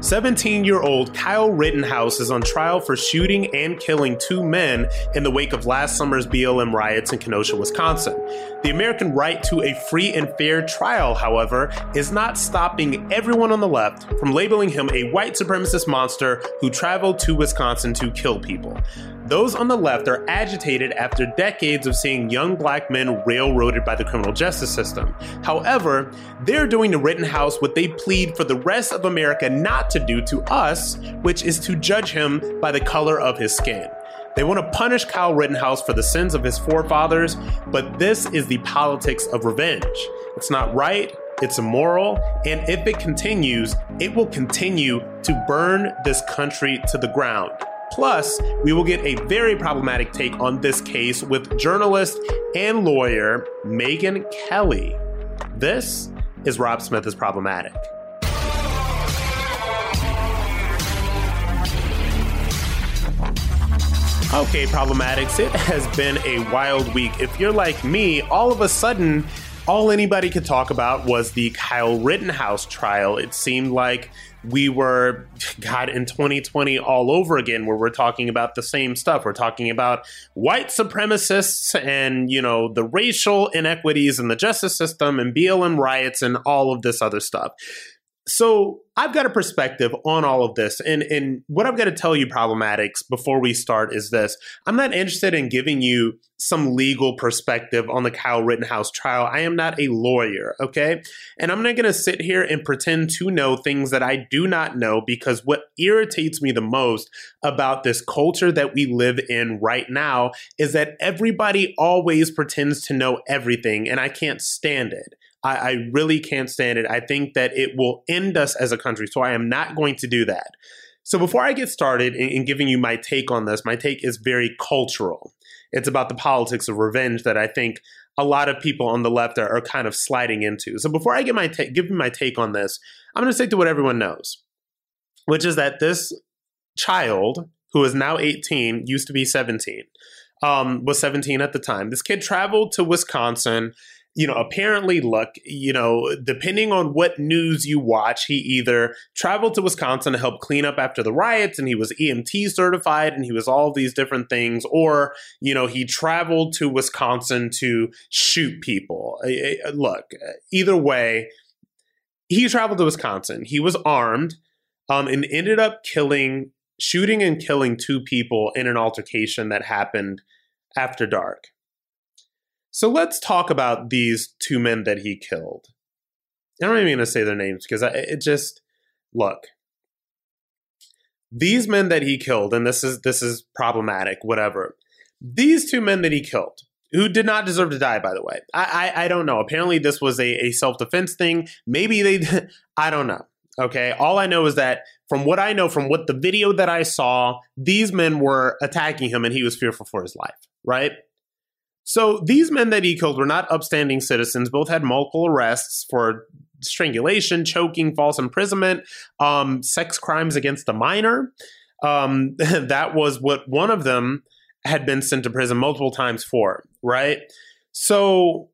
17 year old Kyle Rittenhouse is on trial for shooting and killing two men in the wake of last summer's BLM riots in Kenosha, Wisconsin. The American right to a free and fair trial, however, is not stopping everyone on the left from labeling him a white supremacist monster who traveled to Wisconsin to kill people. Those on the left are agitated after decades of seeing young black men railroaded by the criminal justice system. However, they're doing to Rittenhouse what they plead for the rest of America not to do to us, which is to judge him by the color of his skin. They want to punish Kyle Rittenhouse for the sins of his forefathers, but this is the politics of revenge. It's not right, it's immoral, and if it continues, it will continue to burn this country to the ground. Plus, we will get a very problematic take on this case with journalist and lawyer Megyn Kelly. This is Rob Smith is Problematic. Okay, problematics, it has been a wild week. If you're like me, all of a sudden, all anybody could talk about was the Kyle Rittenhouse trial. It seemed like we were, God, in 2020 all over again, where we're talking about the same stuff. We're talking about white supremacists and, you know, the racial inequities in the justice system and BLM riots and all of this other stuff. So I've got a perspective on all of this. And, and what I've got to tell you, problematics, before we start is this. I'm not interested in giving you some legal perspective on the Kyle Rittenhouse trial. I am not a lawyer, okay? And I'm not going to sit here and pretend to know things that I do not know because what irritates me the most about this culture that we live in right now is that everybody always pretends to know everything, and I can't stand it. I, I really can't stand it. I think that it will end us as a country. So I am not going to do that. So before I get started in, in giving you my take on this, my take is very cultural. It's about the politics of revenge that I think a lot of people on the left are, are kind of sliding into. So before I get my ta- give you my take on this, I'm going to stick to what everyone knows, which is that this child who is now 18 used to be 17 um, was 17 at the time. This kid traveled to Wisconsin you know, apparently, look, you know, depending on what news you watch, he either traveled to Wisconsin to help clean up after the riots and he was EMT certified and he was all these different things, or, you know, he traveled to Wisconsin to shoot people. Look, either way, he traveled to Wisconsin. He was armed um, and ended up killing, shooting and killing two people in an altercation that happened after dark. So let's talk about these two men that he killed. I'm not even going to say their names because I, it just look. These men that he killed, and this is this is problematic. Whatever. These two men that he killed, who did not deserve to die, by the way. I I, I don't know. Apparently, this was a, a self defense thing. Maybe they. I don't know. Okay. All I know is that from what I know, from what the video that I saw, these men were attacking him, and he was fearful for his life. Right. So these men that he killed were not upstanding citizens. Both had multiple arrests for strangulation, choking, false imprisonment, um, sex crimes against a minor. Um, that was what one of them had been sent to prison multiple times for, right? So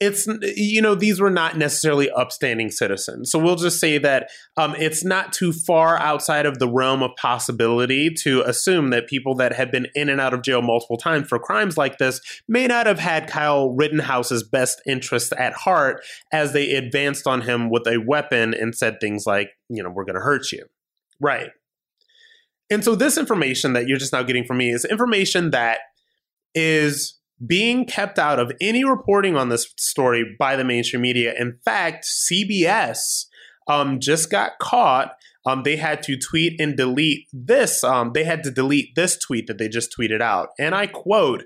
it's you know these were not necessarily upstanding citizens. So we'll just say that um, it's not too far outside of the realm of possibility to assume that people that have been in and out of jail multiple times for crimes like this may not have had kyle rittenhouse's best interests at heart as they advanced on him with a weapon and said things like you know we're going to hurt you. Right. And so this information that you're just now getting from me is information that is being kept out of any reporting on this story by the mainstream media. In fact, CBS um, just got caught. Um, they had to tweet and delete this. Um, they had to delete this tweet that they just tweeted out. And I quote,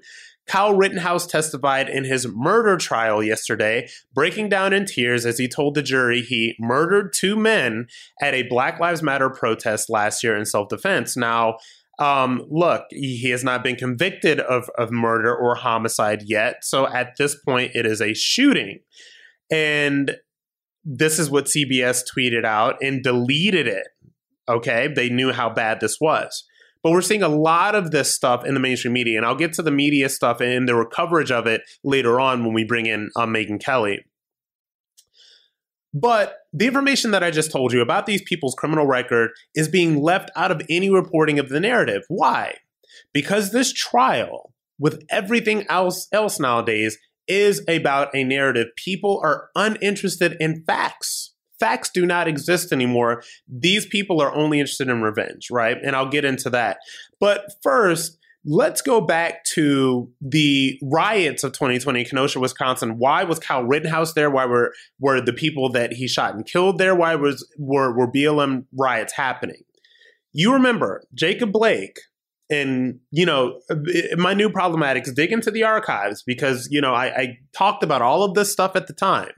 Kyle Rittenhouse testified in his murder trial yesterday, breaking down in tears as he told the jury he murdered two men at a Black Lives Matter protest last year in self defense. Now, um, look, he has not been convicted of, of murder or homicide yet. So at this point, it is a shooting. And this is what CBS tweeted out and deleted it. Okay. They knew how bad this was. But we're seeing a lot of this stuff in the mainstream media. And I'll get to the media stuff and the coverage of it later on when we bring in um, Megyn Kelly. But the information that I just told you about these people's criminal record is being left out of any reporting of the narrative. Why? Because this trial, with everything else else nowadays, is about a narrative. People are uninterested in facts. Facts do not exist anymore. These people are only interested in revenge, right? And I'll get into that. But first, Let's go back to the riots of 2020 in Kenosha, Wisconsin. Why was Kyle Rittenhouse there? Why were were the people that he shot and killed there? Why was were were BLM riots happening? You remember Jacob Blake, and you know my new problematics dig into the archives because you know I, I talked about all of this stuff at the time,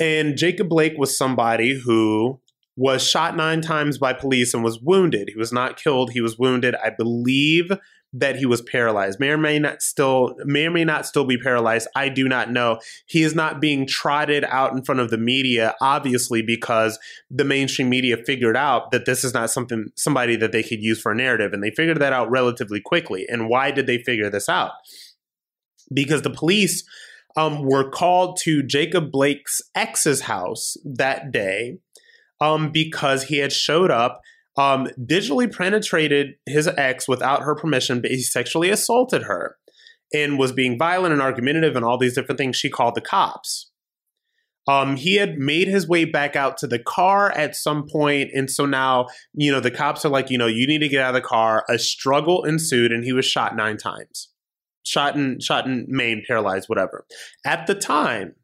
and Jacob Blake was somebody who was shot nine times by police and was wounded. He was not killed. He was wounded. I believe that he was paralyzed. May or may not still may or may not still be paralyzed. I do not know. He is not being trotted out in front of the media, obviously, because the mainstream media figured out that this is not something somebody that they could use for a narrative, and they figured that out relatively quickly. And why did they figure this out? Because the police um, were called to Jacob Blake's ex's house that day um, because he had showed up um, digitally penetrated his ex without her permission, but he sexually assaulted her and was being violent and argumentative and all these different things. She called the cops. Um, he had made his way back out to the car at some point, and so now you know the cops are like, you know, you need to get out of the car. A struggle ensued, and he was shot nine times, shot and shot and maimed, paralyzed, whatever. At the time,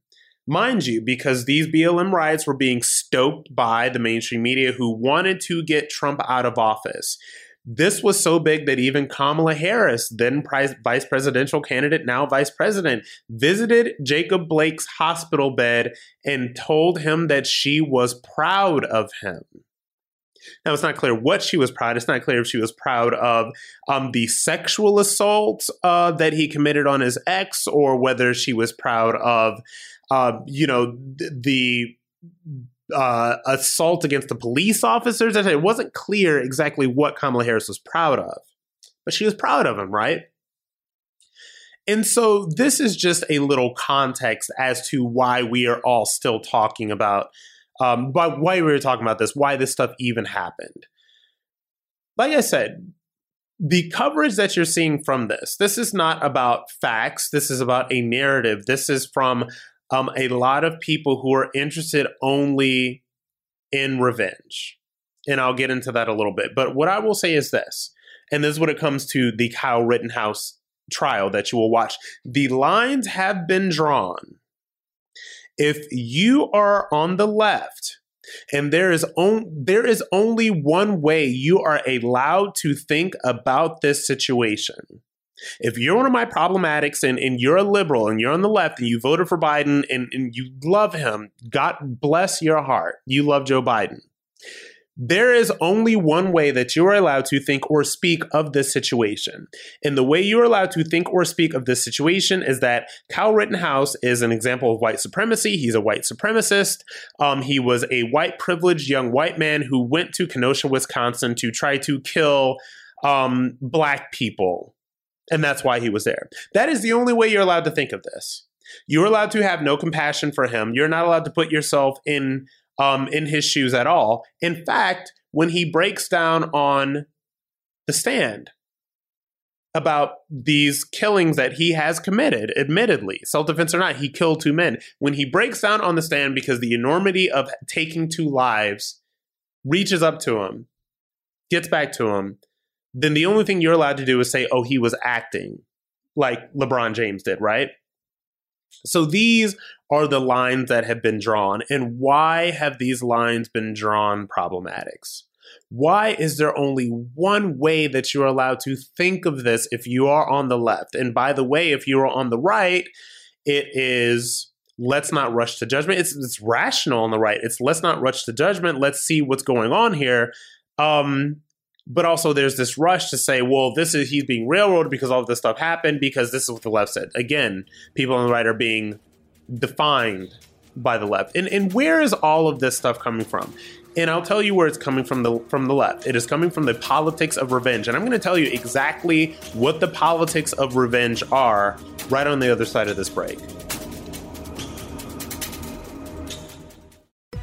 Mind you, because these BLM riots were being stoked by the mainstream media who wanted to get Trump out of office. This was so big that even Kamala Harris, then vice presidential candidate, now vice president, visited Jacob Blake's hospital bed and told him that she was proud of him. Now, it's not clear what she was proud. It's not clear if she was proud of um, the sexual assault uh, that he committed on his ex or whether she was proud of uh, you know, the uh, assault against the police officers. It wasn't clear exactly what Kamala Harris was proud of, but she was proud of him, right? And so this is just a little context as to why we are all still talking about, um, why, why we were talking about this, why this stuff even happened. Like I said, the coverage that you're seeing from this, this is not about facts. This is about a narrative. This is from um, a lot of people who are interested only in revenge. And I'll get into that a little bit. But what I will say is this, and this is when it comes to the Kyle Rittenhouse trial that you will watch. The lines have been drawn. if you are on the left and there is on, there is only one way you are allowed to think about this situation. If you're one of my problematics and, and you're a liberal and you're on the left and you voted for Biden and, and you love him, God bless your heart. You love Joe Biden. There is only one way that you are allowed to think or speak of this situation. And the way you are allowed to think or speak of this situation is that Kyle Rittenhouse is an example of white supremacy. He's a white supremacist. Um, he was a white privileged young white man who went to Kenosha, Wisconsin to try to kill um, black people. And that's why he was there. That is the only way you're allowed to think of this. You're allowed to have no compassion for him. You're not allowed to put yourself in um, in his shoes at all. In fact, when he breaks down on the stand about these killings that he has committed, admittedly, self defense or not, he killed two men. When he breaks down on the stand because the enormity of taking two lives reaches up to him, gets back to him, then the only thing you're allowed to do is say, oh, he was acting like LeBron James did, right? So these are the lines that have been drawn. And why have these lines been drawn problematics? Why is there only one way that you're allowed to think of this if you are on the left? And by the way, if you are on the right, it is let's not rush to judgment. It's, it's rational on the right. It's let's not rush to judgment. Let's see what's going on here. Um, but also there's this rush to say, well, this is he's being railroaded because all of this stuff happened because this is what the left said. Again, people on the right are being defined by the left. And and where is all of this stuff coming from? And I'll tell you where it's coming from the from the left. It is coming from the politics of revenge. And I'm going to tell you exactly what the politics of revenge are right on the other side of this break.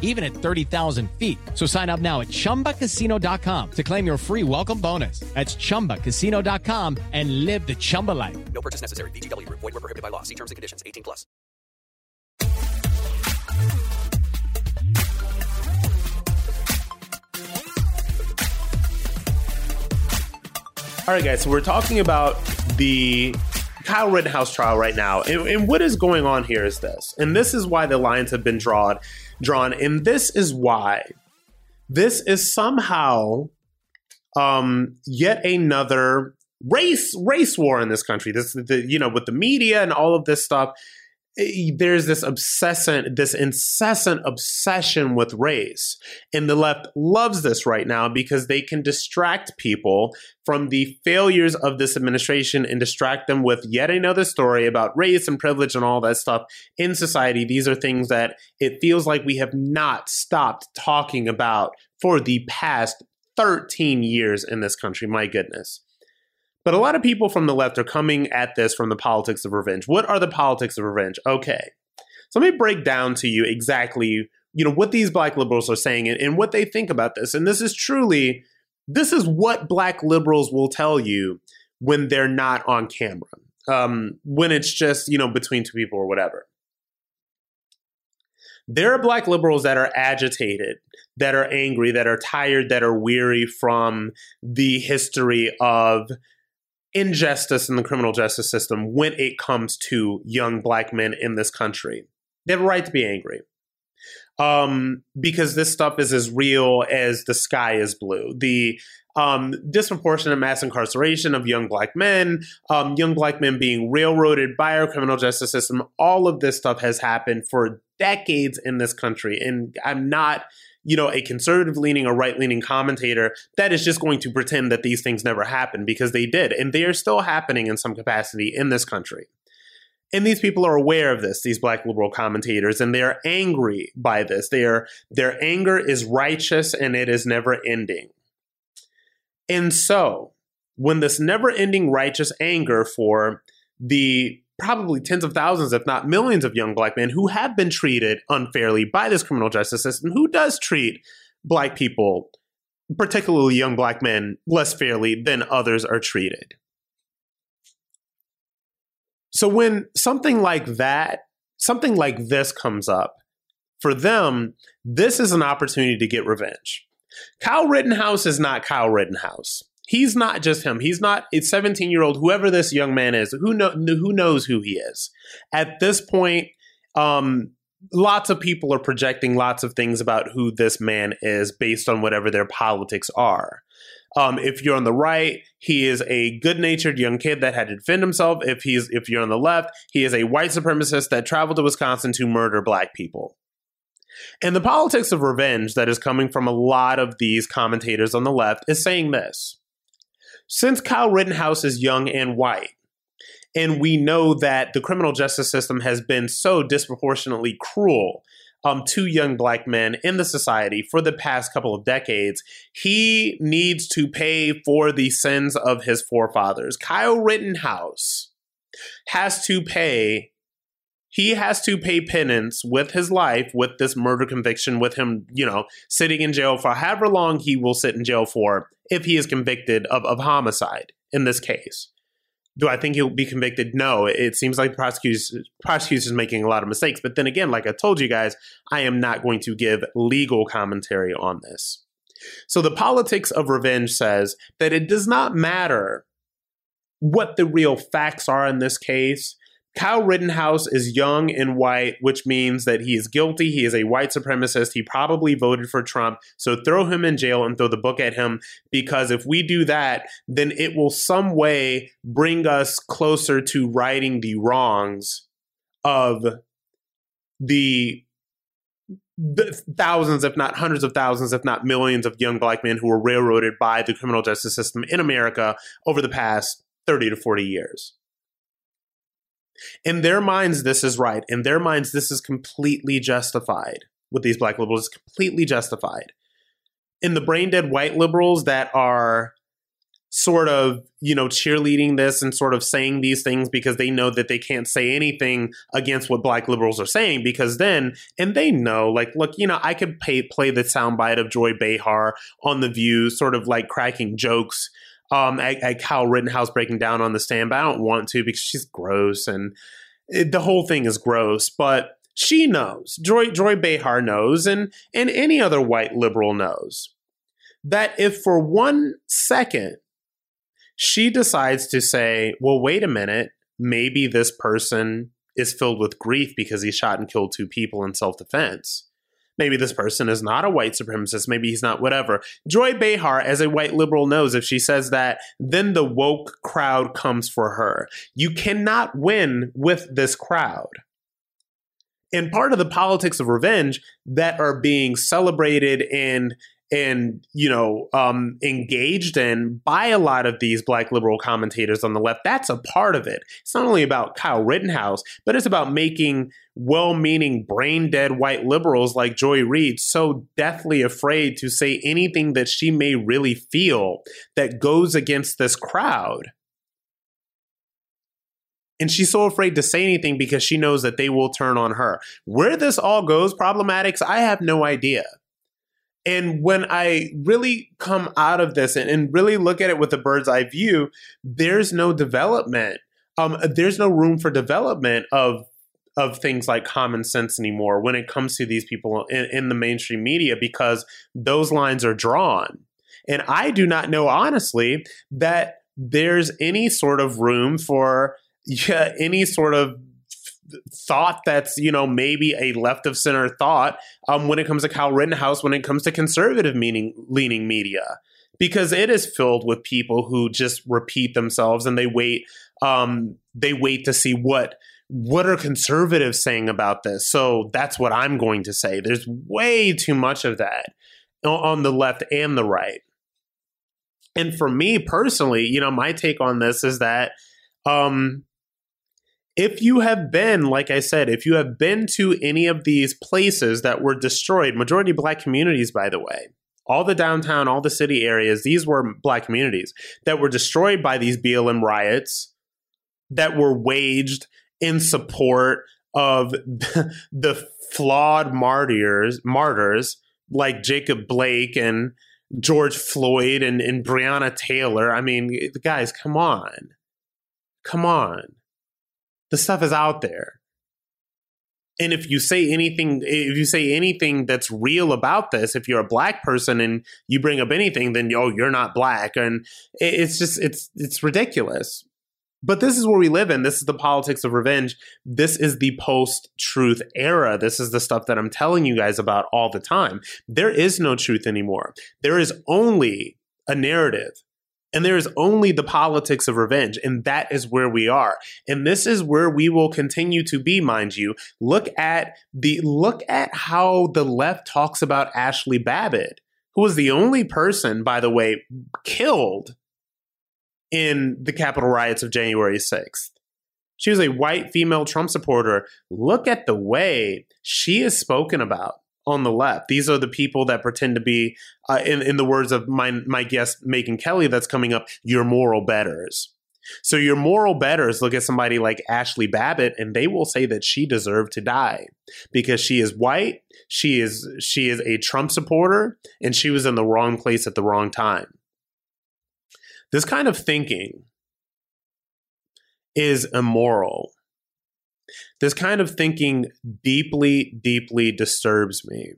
even at 30,000 feet. So sign up now at ChumbaCasino.com to claim your free welcome bonus. That's ChumbaCasino.com and live the Chumba life. No purchase necessary. VGW. Void were prohibited by law. See terms and conditions. 18 plus. All right, guys. So we're talking about the Kyle Rittenhouse trial right now, and, and, what is going on here is this, and this is why the lines have been drawn, drawn, and this is why this is somehow um, yet another race race war in this country. This, the, you know, with the media and all of this stuff there's this obsessant, this incessant obsession with race. And the left loves this right now because they can distract people from the failures of this administration and distract them with yet another story about race and privilege and all that stuff in society. These are things that it feels like we have not stopped talking about for the past 13 years in this country. My goodness. But a lot of people from the left are coming at this from the politics of revenge. What are the politics of revenge? Okay. So let me break down to you exactly, you know, what these black liberals are saying and, and what they think about this. And this is truly, this is what black liberals will tell you when they're not on camera. Um, when it's just, you know, between two people or whatever. There are black liberals that are agitated, that are angry, that are tired, that are weary from the history of injustice in the criminal justice system when it comes to young black men in this country. They have a right to be angry. Um, because this stuff is as real as the sky is blue. The um, disproportionate mass incarceration of young black men, um, young black men being railroaded by our criminal justice system, all of this stuff has happened for decades in this country. And I'm not you know, a conservative leaning or right leaning commentator that is just going to pretend that these things never happened because they did. And they are still happening in some capacity in this country. And these people are aware of this, these black liberal commentators, and they are angry by this. They are, their anger is righteous and it is never ending. And so, when this never ending righteous anger for the probably tens of thousands, if not millions, of young black men who have been treated unfairly by this criminal justice system, who does treat black people, particularly young black men, less fairly than others are treated. So when something like that, something like this comes up, for them, this is an opportunity to get revenge. Kyle Rittenhouse is not Kyle Rittenhouse he's not just him. He's not a 17 year old, whoever this young man is, who know who knows who he is. At this point, um, lots of people are projecting lots of things about who this man is based on whatever their politics are. Um, if you're on the right, he is a good-natured young kid that had to defend himself. If he's if you're on the left, he is a white supremacist that traveled to Wisconsin to murder black people. And the politics of revenge that is coming from a lot of these commentators on the left is saying this. Since Kyle Rittenhouse is young and white, and we know that the criminal justice system has been so disproportionately cruel um, to young black men in the society for the past couple of decades, he needs to pay for the sins of his forefathers. Kyle Rittenhouse has to pay he has to pay penance with his life with this murder conviction with him you know sitting in jail for however long he will sit in jail for if he is convicted of, of homicide in this case. Do i think he'll be convicted? No. It seems like prosecutors prosecutors is making a lot of mistakes. But then again like i told you guys i am not going to give legal commentary on this. So the politics of revenge says that it does not matter what the real facts are in this case Kyle Rittenhouse is young and white, which means that he is guilty. He is a white supremacist. He probably voted for Trump. So throw him in jail and throw the book at him because if we do that, then it will some way bring us closer to righting the wrongs of the, thousands, if not hundreds of thousands, if not millions of young black men who were railroaded by the criminal justice system in America over the past 30 to 40 years. In their minds, this is right. In their minds, this is completely justified with these black liberals, it's completely justified. In the brain dead white liberals that are sort of, you know, cheerleading this and sort of saying these things because they know that they can't say anything against what black liberals are saying because then, and they know, like, look, you know, I could pay, play the soundbite of Joy Behar on The View, sort of like cracking jokes um, at, at Kyle Rittenhouse breaking down on the stand, but I don't want to because she's gross and it, the whole thing is gross. But she knows, Joy, Joy Behar knows, and and any other white liberal knows that if for one second she decides to say, "Well, wait a minute, maybe this person is filled with grief because he shot and killed two people in self defense." Maybe this person is not a white supremacist. Maybe he's not whatever. Joy Behar, as a white liberal, knows if she says that, then the woke crowd comes for her. You cannot win with this crowd. And part of the politics of revenge that are being celebrated and and you know um, engaged in by a lot of these black liberal commentators on the left that's a part of it it's not only about kyle rittenhouse but it's about making well-meaning brain dead white liberals like joy reid so deathly afraid to say anything that she may really feel that goes against this crowd and she's so afraid to say anything because she knows that they will turn on her. Where this all goes, problematics, I have no idea. And when I really come out of this and, and, really look at it with a bird's eye view, there's no development. Um, there's no room for development of of things like common sense anymore when it comes to these people in, in the mainstream media because those lines are drawn. And I do not know honestly that there's any sort of room for yeah, any sort of thought that's you know maybe a left of center thought um, when it comes to Kyle Rittenhouse, when it comes to conservative meaning leaning media, because it is filled with people who just repeat themselves and they wait um, they wait to see what what are conservatives saying about this. So that's what I'm going to say. There's way too much of that on the left and the right. And for me personally, you know, my take on this is that um, if you have been, like I said, if you have been to any of these places that were destroyed, majority black communities, by the way, all the downtown, all the city areas, these were black communities that were destroyed by these BLM riots that were waged in support of the flawed martyrs, martyrs like Jacob Blake and George Floyd and, and Breonna Taylor. I mean, guys, come on. Come on. The stuff is out there. And if you say anything, if you say anything that's real about this, if you're a black person and you bring up anything, then oh, you're not black, and it's just it's it's ridiculous. But this is where we live in. This is the politics of revenge. This is the post truth era. This is the stuff that I'm telling you guys about all the time. There is no truth anymore. There is only a narrative. And there is only the politics of revenge. And that is where we are. And this is where we will continue to be, mind you. Look at the look at how the left talks about Ashli Babbitt, who was the only person, by the way, killed in the Capitol riots of January 6th. She was a white female Trump supporter. Look at the way she is spoken about on the left. These are the people that pretend to be, uh, in, in the words of my, my guest, Megyn Kelly, that's coming up, your moral betters. So your moral betters look at somebody like Ashli Babbitt and they will say that she deserved to die because she is white, she is she is a Trump supporter and she was in the wrong place at the wrong time. This kind of thinking is immoral. This kind of thinking deeply, deeply disturbs me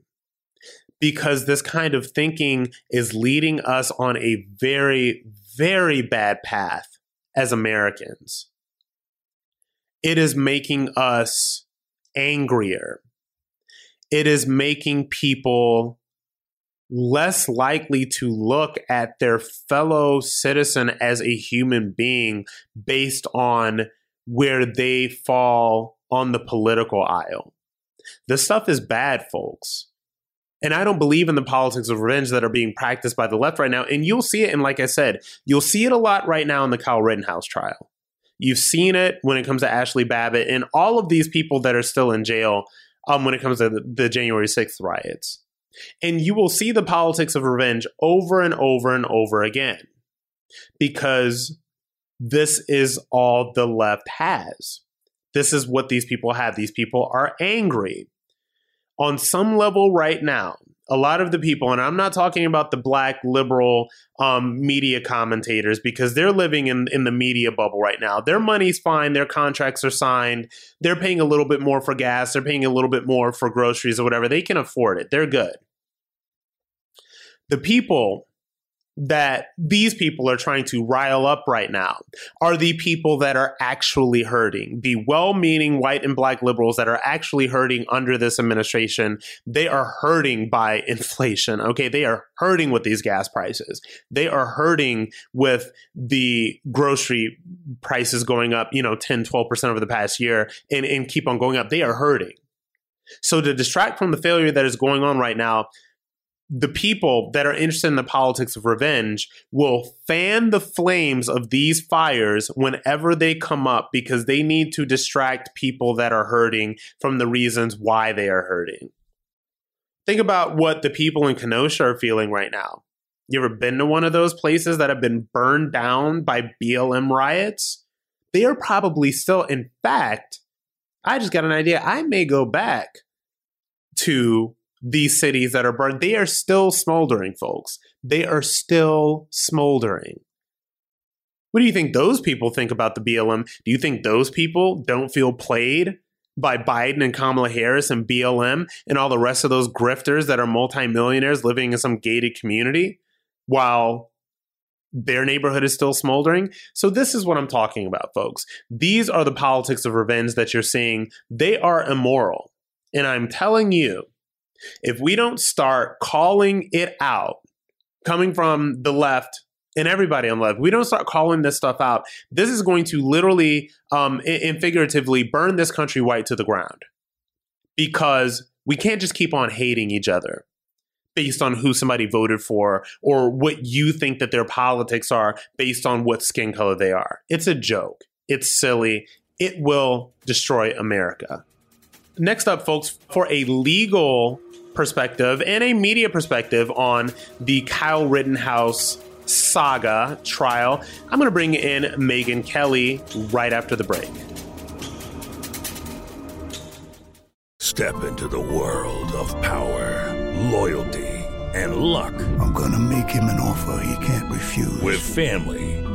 because this kind of thinking is leading us on a very, very bad path as Americans. It is making us angrier. It is making people less likely to look at their fellow citizen as a human being based on where they fall on the political aisle. This stuff is bad, folks. And I don't believe in the politics of revenge that are being practiced by the left right now. And you'll see it, and like I said, you'll see it a lot right now in the Kyle Rittenhouse trial. You've seen it when it comes to Ashli Babbitt and all of these people that are still in jail um, when it comes to the, the January 6th riots. And you will see the politics of revenge over and over and over again because this is all the left has. This is what these people have. These people are angry. On some level, right now, a lot of the people, and I'm not talking about the black liberal um, media commentators because they're living in, in the media bubble right now. Their money's fine, their contracts are signed, they're paying a little bit more for gas, they're paying a little bit more for groceries or whatever. They can afford it, they're good. The people that these people are trying to rile up right now are the people that are actually hurting. The well meaning white and black liberals that are actually hurting under this administration, they are hurting by inflation. Okay. They are hurting with these gas prices. They are hurting with the grocery prices going up, you know, 10, 12% over the past year and, and keep on going up. They are hurting. So to distract from the failure that is going on right now, the people that are interested in the politics of revenge will fan the flames of these fires whenever they come up because they need to distract people that are hurting from the reasons why they are hurting. Think about what the people in Kenosha are feeling right now. You ever been to one of those places that have been burned down by BLM riots? They are probably still, in fact, I just got an idea. I may go back to these cities that are burned, they are still smoldering, folks. They are still smoldering. What do you think those people think about the BLM? Do you think those people don't feel played by Biden and Kamala Harris and BLM and all the rest of those grifters that are multimillionaires living in some gated community while their neighborhood is still smoldering. So, this is what I'm talking about, folks. These are the politics of revenge that you're seeing. They are immoral. And I'm telling you, if we don't start calling it out, coming from the left and everybody on the left, we don't start calling this stuff out, this is going to literally um, and figuratively burn this country white to the ground because we can't just keep on hating each other based on who somebody voted for or what you think that their politics are based on what skin color they are. It's a joke. It's silly. It will destroy America. Next up, folks, for a legal perspective and a media perspective on the Kyle Rittenhouse saga trial, I'm going to bring in Megyn Kelly right after the break. Step into the world of power, loyalty, and luck. I'm going to make him an offer he can't refuse. With family,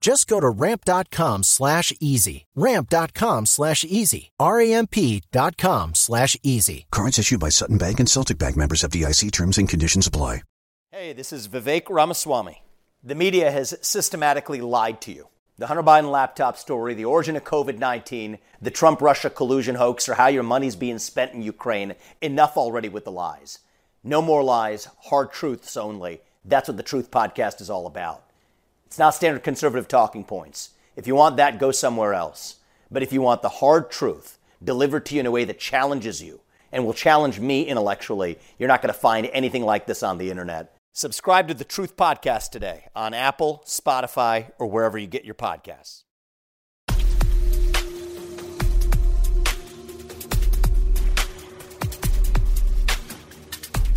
Just go to ramp.com slash easy. Ramp.com slash easy. R-A-M-P.com slash easy. Cards issued by Sutton Bank and Celtic Bank members FDIC terms and conditions apply. Hey, this is Vivek Ramaswamy. The media has systematically lied to you. The Hunter Biden laptop story, the origin of COVID 19, the Trump Russia collusion hoax, or how your money's being spent in Ukraine. Enough already with the lies. No more lies, hard truths only. That's what the Truth Podcast is all about. It's not standard conservative talking points. If you want that, go somewhere else. But if you want the hard truth delivered to you in a way that challenges you and will challenge me intellectually, you're not going to find anything like this on the internet. Subscribe to the Truth Podcast today on Apple, Spotify, or wherever you get your podcasts.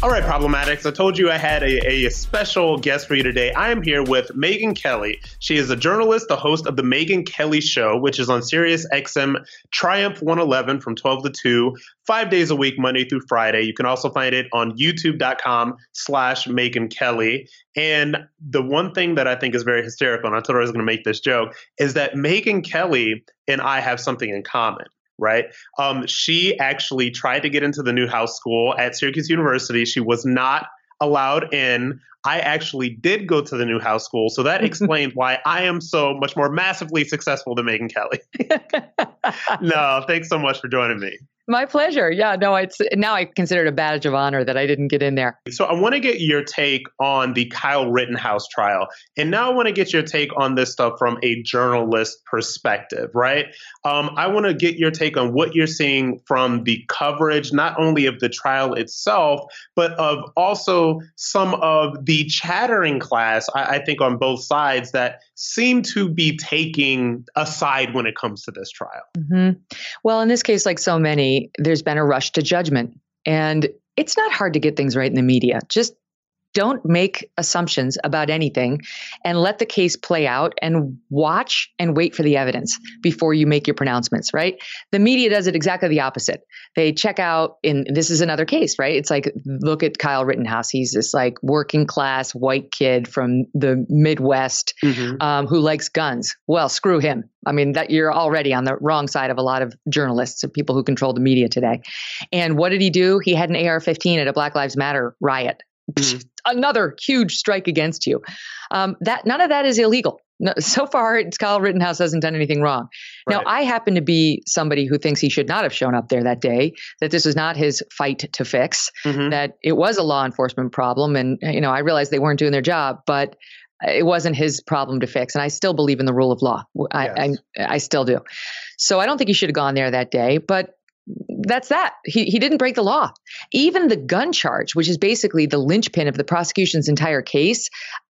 All right, problematics. I told you I had a, a special guest for you today. I am here with Megyn Kelly. She is a journalist, the host of the Megyn Kelly Show, which is on Sirius XM Triumph 111 from 12 to 2, five days a week, Monday through Friday. You can also find it on youtube.com slash Megyn Kelly. And the one thing that I think is very hysterical, and I told her I was going to make this joke, is that Megyn Kelly and I have something in common right? Um, she actually tried to get into the Newhouse School at Syracuse University. She was not allowed in. I actually did go to the Newhouse School, so that explains why I am so much more massively successful than Megyn Kelly. no, thanks so much for joining me. My pleasure. Yeah, no, it's now I consider it a badge of honor that I didn't get in there. So I want to get your take on the Kyle Rittenhouse trial. And now I want to get your take on this stuff from a journalist perspective, right? Um, I want to get your take on what you're seeing from the coverage, not only of the trial itself, but of also some of the chattering class, I, I think, on both sides that seem to be taking a side when it comes to this trial. Mm-hmm. Well, in this case, like so many, there's been a rush to judgment. And it's not hard to get things right in the media. Just don't make assumptions about anything and let the case play out and watch and wait for the evidence before you make your pronouncements, right? The media does it exactly the opposite. They check out in this is another case, right? It's like look at Kyle Rittenhouse. He's this like working class white kid from the Midwest mm-hmm. um, who likes guns. Well, screw him. I mean, that you're already on the wrong side of a lot of journalists and people who control the media today. And what did he do? He had an AR 15 at a Black Lives Matter riot. Mm-hmm. Another huge strike against you. Um, that none of that is illegal. No, so far, it's Kyle Rittenhouse hasn't done anything wrong. Now, I happen to be somebody who thinks he should not have shown up there that day. That this was not his fight to fix. That it was a law enforcement problem, and you know, I realized they weren't doing their job, but it wasn't his problem to fix. And I still believe in the rule of law. I, I, I still do. So I don't think he should have gone there that day. But that's that. He he didn't break the law. Even the gun charge, which is basically the linchpin of the prosecution's entire case,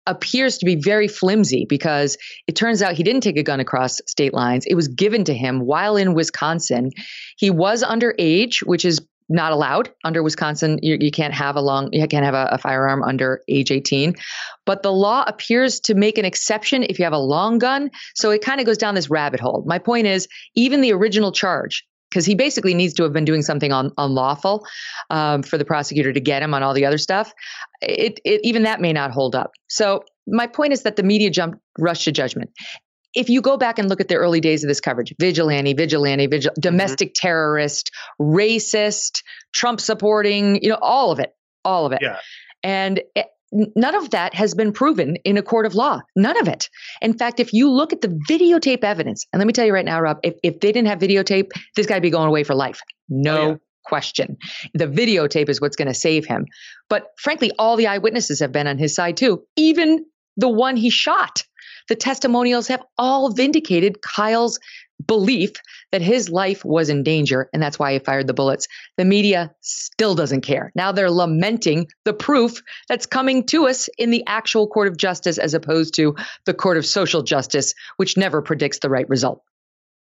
appears to be very flimsy because it turns out he didn't take a gun across state lines. It was given to him while in Wisconsin. He was underage, which is not allowed under Wisconsin. You, you can't have a long, you can't have a, a firearm under age 18. But the law appears to make an exception if you have a long gun. So it kind of goes down this rabbit hole. My point is, even the original charge, because he basically needs to have been doing something un- unlawful um, for the prosecutor to get him on all the other stuff. It, it even that may not hold up. So my point is that the media jumped rushed to judgment. If you go back and look at the early days of this coverage, vigilante, vigilante, vigil- domestic terrorist, racist, Trump supporting, you know, all of it, all of it. Yeah. And it, none of that has been proven in a court of law. None of it. In fact, if you look at the videotape evidence, and let me tell you right now, Rob, if, if they didn't have videotape, this guy'd be going away for life. No oh, question. The videotape is what's going to save him. But frankly, all the eyewitnesses have been on his side too, even the one he shot. The testimonials have all vindicated Kyle's belief that his life was in danger and that's why he fired the bullets. The media still doesn't care. Now they're lamenting the proof that's coming to us in the actual court of justice as opposed to the court of social justice, which never predicts the right result.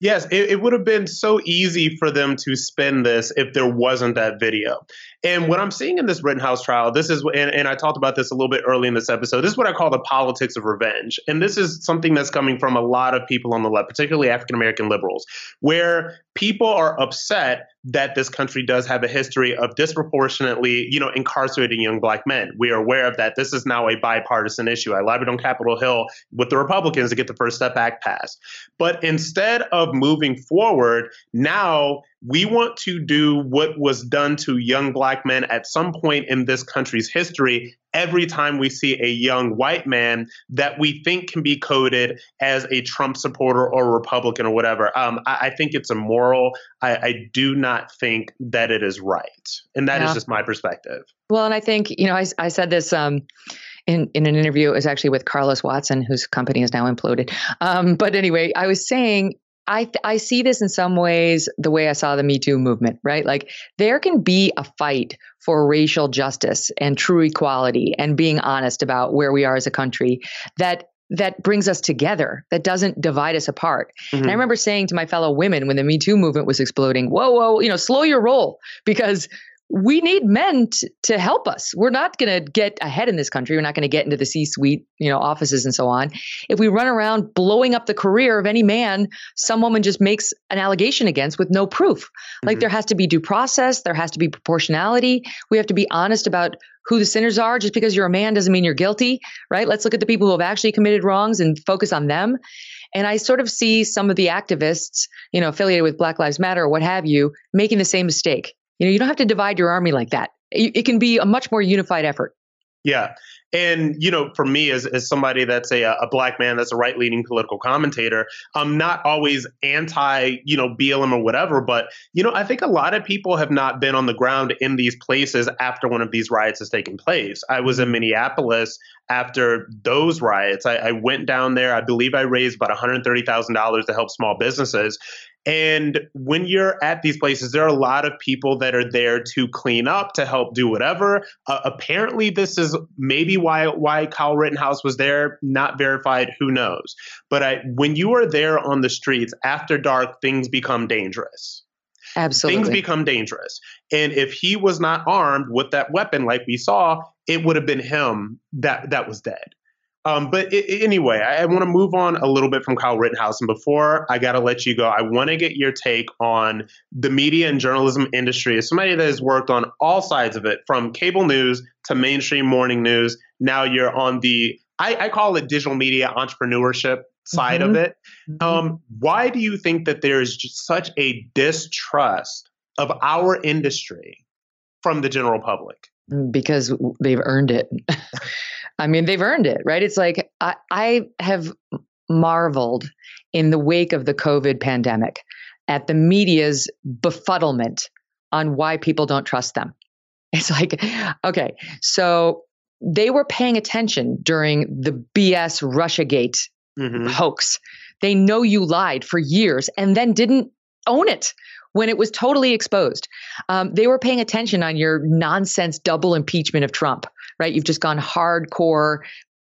Yes, it, it would have been so easy for them to spin this if there wasn't that video. And what I'm seeing in this Rittenhouse trial, this is, and, and I talked about this a little bit early in this episode, this is what I call the politics of revenge. And this is something that's coming from a lot of people on the left, particularly African American liberals, where people are upset that this country does have a history of disproportionately, you know, incarcerating young black men. We are aware of that. This is now a bipartisan issue. I lobbied on Capitol Hill with the Republicans to get the First Step Act passed. But instead of moving forward, now we want to do what was done to young black men at some point in this country's history every time we see a young white man that we think can be coded as a Trump supporter or Republican or whatever. Um, I, I, think it's immoral. I, I, do not think that it is right. And that yeah. is just my perspective. Well, and I think, you know, I, I said this. Um, in, in an interview, it was actually with Carlos Watson, whose company is now imploded. Um, but anyway, I was saying I I see this in some ways the way I saw the Me Too movement, right? Like there can be a fight for racial justice and true equality and being honest about where we are as a country that that brings us together, that doesn't divide us apart. Mm-hmm. And I mm-hmm. remember saying to my fellow women when the Me Too movement was exploding, whoa, whoa, you know, slow your roll because we need men t- to help us. We're not going to get ahead in this country. We're not going to get into the C-suite, you know, offices and so on. If we run around blowing up the career of any man, some woman just makes an allegation against with no proof. Mm-hmm. Like there has to be due process, there has to be proportionality. We have to be honest about who the sinners are. Just because you're a man doesn't mean you're guilty, right? Let's look at the people who have actually committed wrongs and focus on them. And I sort of see some of the activists, you know, affiliated with Black Lives Matter or what have you, making the same mistake you know, you don't have to divide your army like that. It, can be a much more unified effort. Yeah. And, you know, for me, as, as somebody that's a, a black man, that's a right leaning political commentator, I'm not always anti, you know, BLM or whatever. But, you know, I think a lot of people have not been on the ground in these places after one of these riots has taken place. I was in Minneapolis after those riots. I, I went down there. I believe I raised about $130,000 to help small businesses. And when you're at these places, there are a lot of people that are there to clean up, to help do whatever. Uh, apparently, this is maybe why why Kyle Rittenhouse was there. Not verified. Who knows? But I, when you are there on the streets after dark, things become dangerous. Absolutely, things become dangerous. And if he was not armed with that weapon, like we saw, it would have been him that that was dead. Um, but it, anyway, I, I want to move on a little bit from Kyle Rittenhouse. And before I got to let you go, I want to get your take on the media and journalism industry as somebody that has worked on all sides of it, from cable news to mainstream morning news. Now you're on the, I, I call it digital media entrepreneurship side mm-hmm. of it. Mm-hmm. Um, why do you think that there is such a distrust of our industry from the general public? Because they've earned it. I mean, they've earned it, right? It's like I, I have marveled in the wake of the COVID pandemic at the media's befuddlement on why people don't trust them. It's like, okay, so they were paying attention during the BS Russiagate Mm-hmm. hoax. They know you lied for years and then didn't own it when it was totally exposed. Um, they were paying attention on your nonsense double impeachment of Trump, right? You've just gone hardcore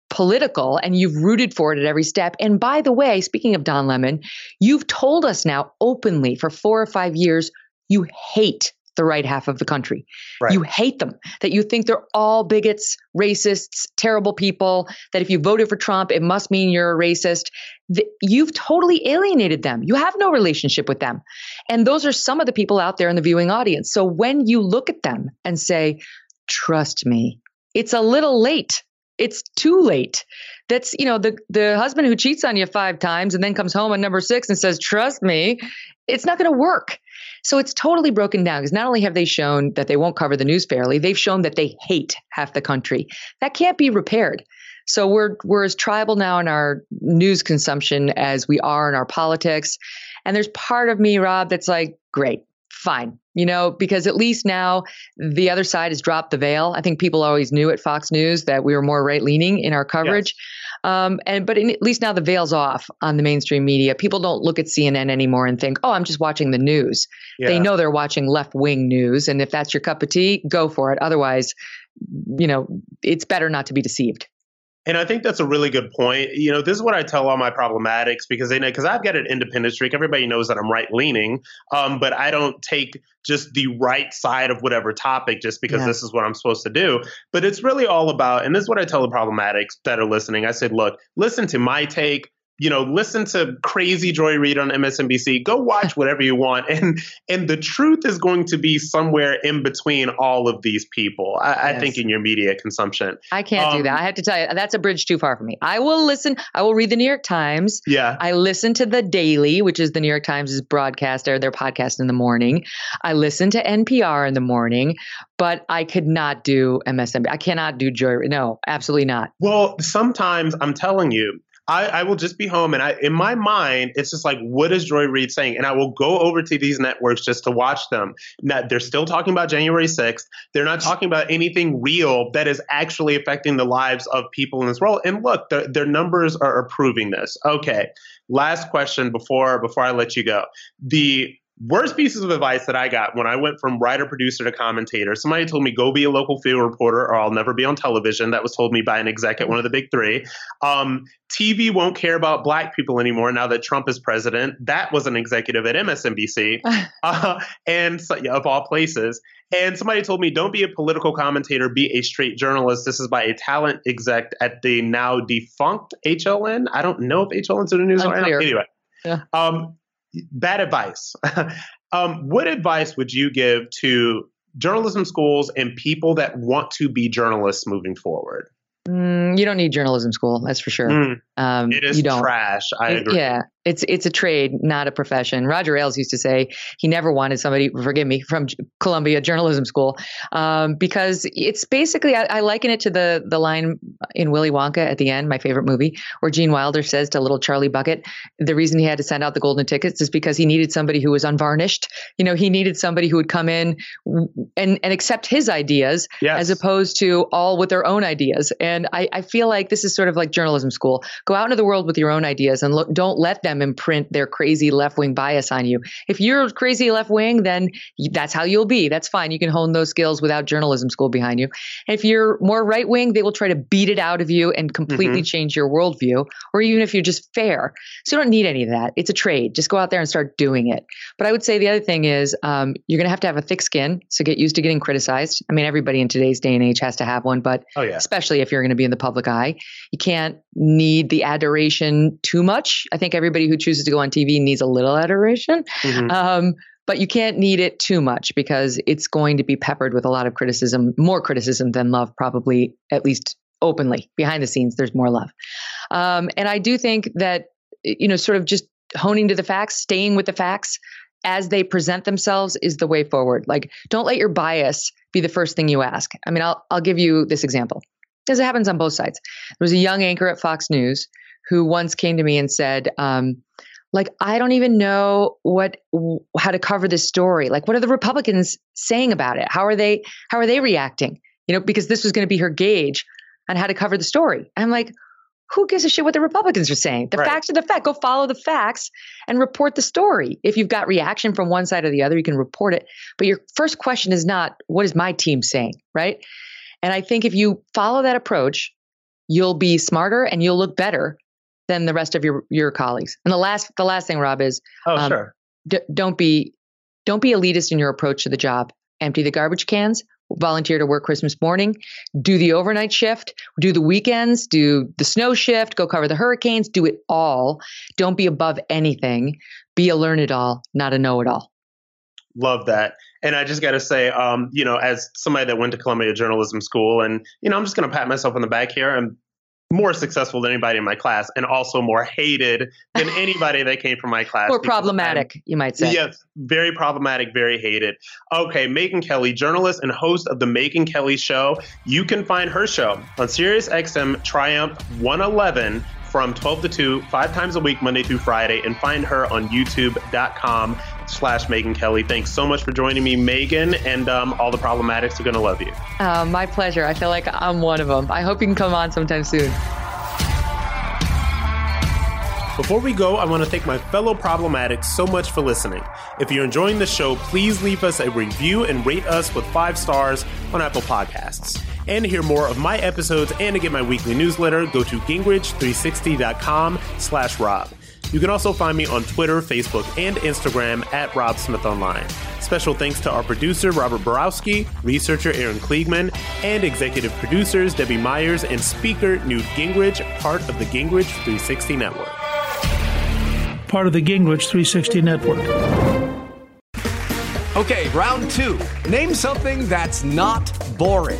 political and you've rooted for it at every step. And by the way, speaking of Don Lemon, you've told us now openly for four or five years you hate the right half of the country. Right. You hate them, that you think they're all bigots, racists, terrible people, that if you voted for Trump, it must mean you're a racist. You've totally alienated them. You have no relationship with them. And those are some of the people out there in the viewing audience. So when you look at them and say, trust me, it's a little late. It's too late. That's, you know, the, the husband who cheats on you five times and then comes home on number six and says, trust me, it's not going to work. So it's totally broken down because not only have they shown that they won't cover the news fairly, they've shown that they hate half the country. That can't be repaired. So we're we're as tribal now in our news consumption as we are in our politics. And there's part of me, Rob, that's like, great, fine. You know, because at least now the other side has dropped the veil. I think people always knew at Fox News that we were more right leaning in our coverage. Um, and but in, at least now the veil's off on the mainstream media. People don't look at CNN anymore and think, "Oh, I'm just watching the news." They know they're watching left wing news, and if that's your cup of tea, go for it. Otherwise, you know, it's better not to be deceived. And I think that's a really good point. You know, this is what I tell all my problematics because they know because I've got an independent streak. Everybody knows that I'm right leaning, um, but I don't take just the right side of whatever topic just because Yeah. this is what I'm supposed to do. But it's really all about, and this is what I tell the problematics that are listening. I said, look, listen to my take. You know, listen to crazy Joy Reid on MSNBC. Go watch whatever you want, and and the truth is going to be somewhere in between all of these people. I, I think in your media consumption. I can't do Um, that. I have to tell you, that's a bridge too far for me. I will listen. I will read the New York Times. Yeah. I listen to the Daily, which is the New York Times' broadcast or their podcast in the morning. I listen to NPR in the morning, but I could not do MSNBC. I cannot do Joy. No, absolutely not. Well, sometimes I'm telling you, I, I will just be home and I in my mind, it's just like, what is Joy Reid saying? And I will go over to these networks just to watch them. Now they're still talking about January 6th. They're not talking about anything real that is actually affecting the lives of people in this world. And look, their, their numbers are approving this. Okay. Last question before before I let you go. The worst pieces of advice that I got when I went from writer producer to commentator. Somebody told me go be a local field reporter or I'll never be on television. That was told me by an exec at one of the big three. Um, TV won't care about black people anymore now that Trump is president. That was an executive at MSNBC, uh, and so, yeah, of all places. And somebody told me, don't be a political commentator, be a straight journalist. This is by a talent exec at the now defunct HLN. I don't know if HLN's in the news right now. Anyway, Yeah. um, bad advice. um, what advice would you give to journalism schools and people that want to be journalists moving forward? Mm, you don't need journalism school, that's for sure. Mm. Um, It is you don't. trash. I It- agree. Yeah, it's it's a trade, not a profession. Roger Ailes used to say he never wanted somebody, forgive me, from Columbia Journalism School, um, because it's basically I, I liken it to the the line in Willy Wonka at the end, my favorite movie, where Gene Wilder says to little Charlie Bucket, the reason he had to send out the golden tickets is because he needed somebody who was unvarnished. You know, he needed somebody who would come in and and accept his ideas as opposed to all with their own ideas. And I, I feel like this is sort of like journalism school. Go out into the world with your own ideas and look, don't let them imprint their crazy left wing bias on you. If you're crazy left wing, then that's how you'll be. That's fine. You can hone those skills without journalism school behind you. If you're more right wing, they will try to beat it out of you and completely Mhm. change your worldview. Or even if you're just fair, so you don't need any of that. It's a trade. Just go out there and start doing it. But I would say the other thing is um, you're going to have to have a thick skin. So get used to getting criticized. I mean, everybody in today's day and age has to have one, but Oh, yeah. especially if you're going to be in the public eye, you can't need the adoration too much. I think everybody who chooses to go on TV needs a little adoration. Mhm. Um, but you can't need it too much because it's going to be peppered with a lot of criticism, more criticism than love, probably, at least openly. Behind the scenes, there's more love. Um, and I do think that, you know, sort of just honing to the facts, staying with the facts, as they present themselves is the way forward. Like, don't let your bias be the first thing you ask. I mean, I'll, I'll give you this example because it happens on both sides. There was a young anchor at Fox News who once came to me and said, um, like, I don't even know what how to cover this story. Like, what are the Republicans saying about it? How are they how are they reacting? You know, because this was going to be her gauge on how to cover the story. I'm like, who gives a shit what the Republicans are saying? The right. facts are the fact. Go follow the facts and report the story. If you've got reaction from one side or the other, you can report it. But your first question is not, what is my team saying? Right. And I think if you follow that approach, you'll be smarter and you'll look better than the rest of your your colleagues. And the last the last thing, Rob, is oh um, sure, d- don't be don't be elitist in your approach to the job. Empty the garbage cans. Volunteer to work Christmas morning. Do the overnight shift. Do the weekends. Do the snow shift. Go cover the hurricanes. Do it all. Don't be above anything. Be a learn it all, not a know it all. Love that. And I just got to say, um, you know, as somebody that went to Columbia Journalism School, and you know, I'm just going to pat myself on the back here. I'm more successful than anybody in my class, and also more hated than anybody that came from my class. More problematic, I'm, you might say. Yes, very problematic, very hated. Okay, Megyn Kelly, journalist and host of the Megyn Kelly Show. You can find her show on Sirius XM Triumph 111 from 12 to 2, five times a week, Monday through Friday, and find her on youtube.com slash Megyn Kelly. Thanks so much for joining me, Megyn, and um, all the problematics are going to love you. Uh, my pleasure. I feel like I'm one of them. I hope you can come on sometime soon. Before we go, I want to thank my fellow problematics so much for listening. If you're enjoying the show, please leave us a review and rate us with five stars on Apple Podcasts. And to hear more of my episodes and to get my weekly newsletter, go to gingrich360.com slash Rob. You can also find me on Twitter, Facebook, and Instagram at Rob Smith Online. Special thanks to our producer, Robert Borowski, researcher Aaron Kliegman, and executive producers, Debbie Myers and speaker, Newt Gingrich, part of the Gingrich 360 Network. Part of the Gingrich 360 Network. Okay, round two. Name something that's not boring.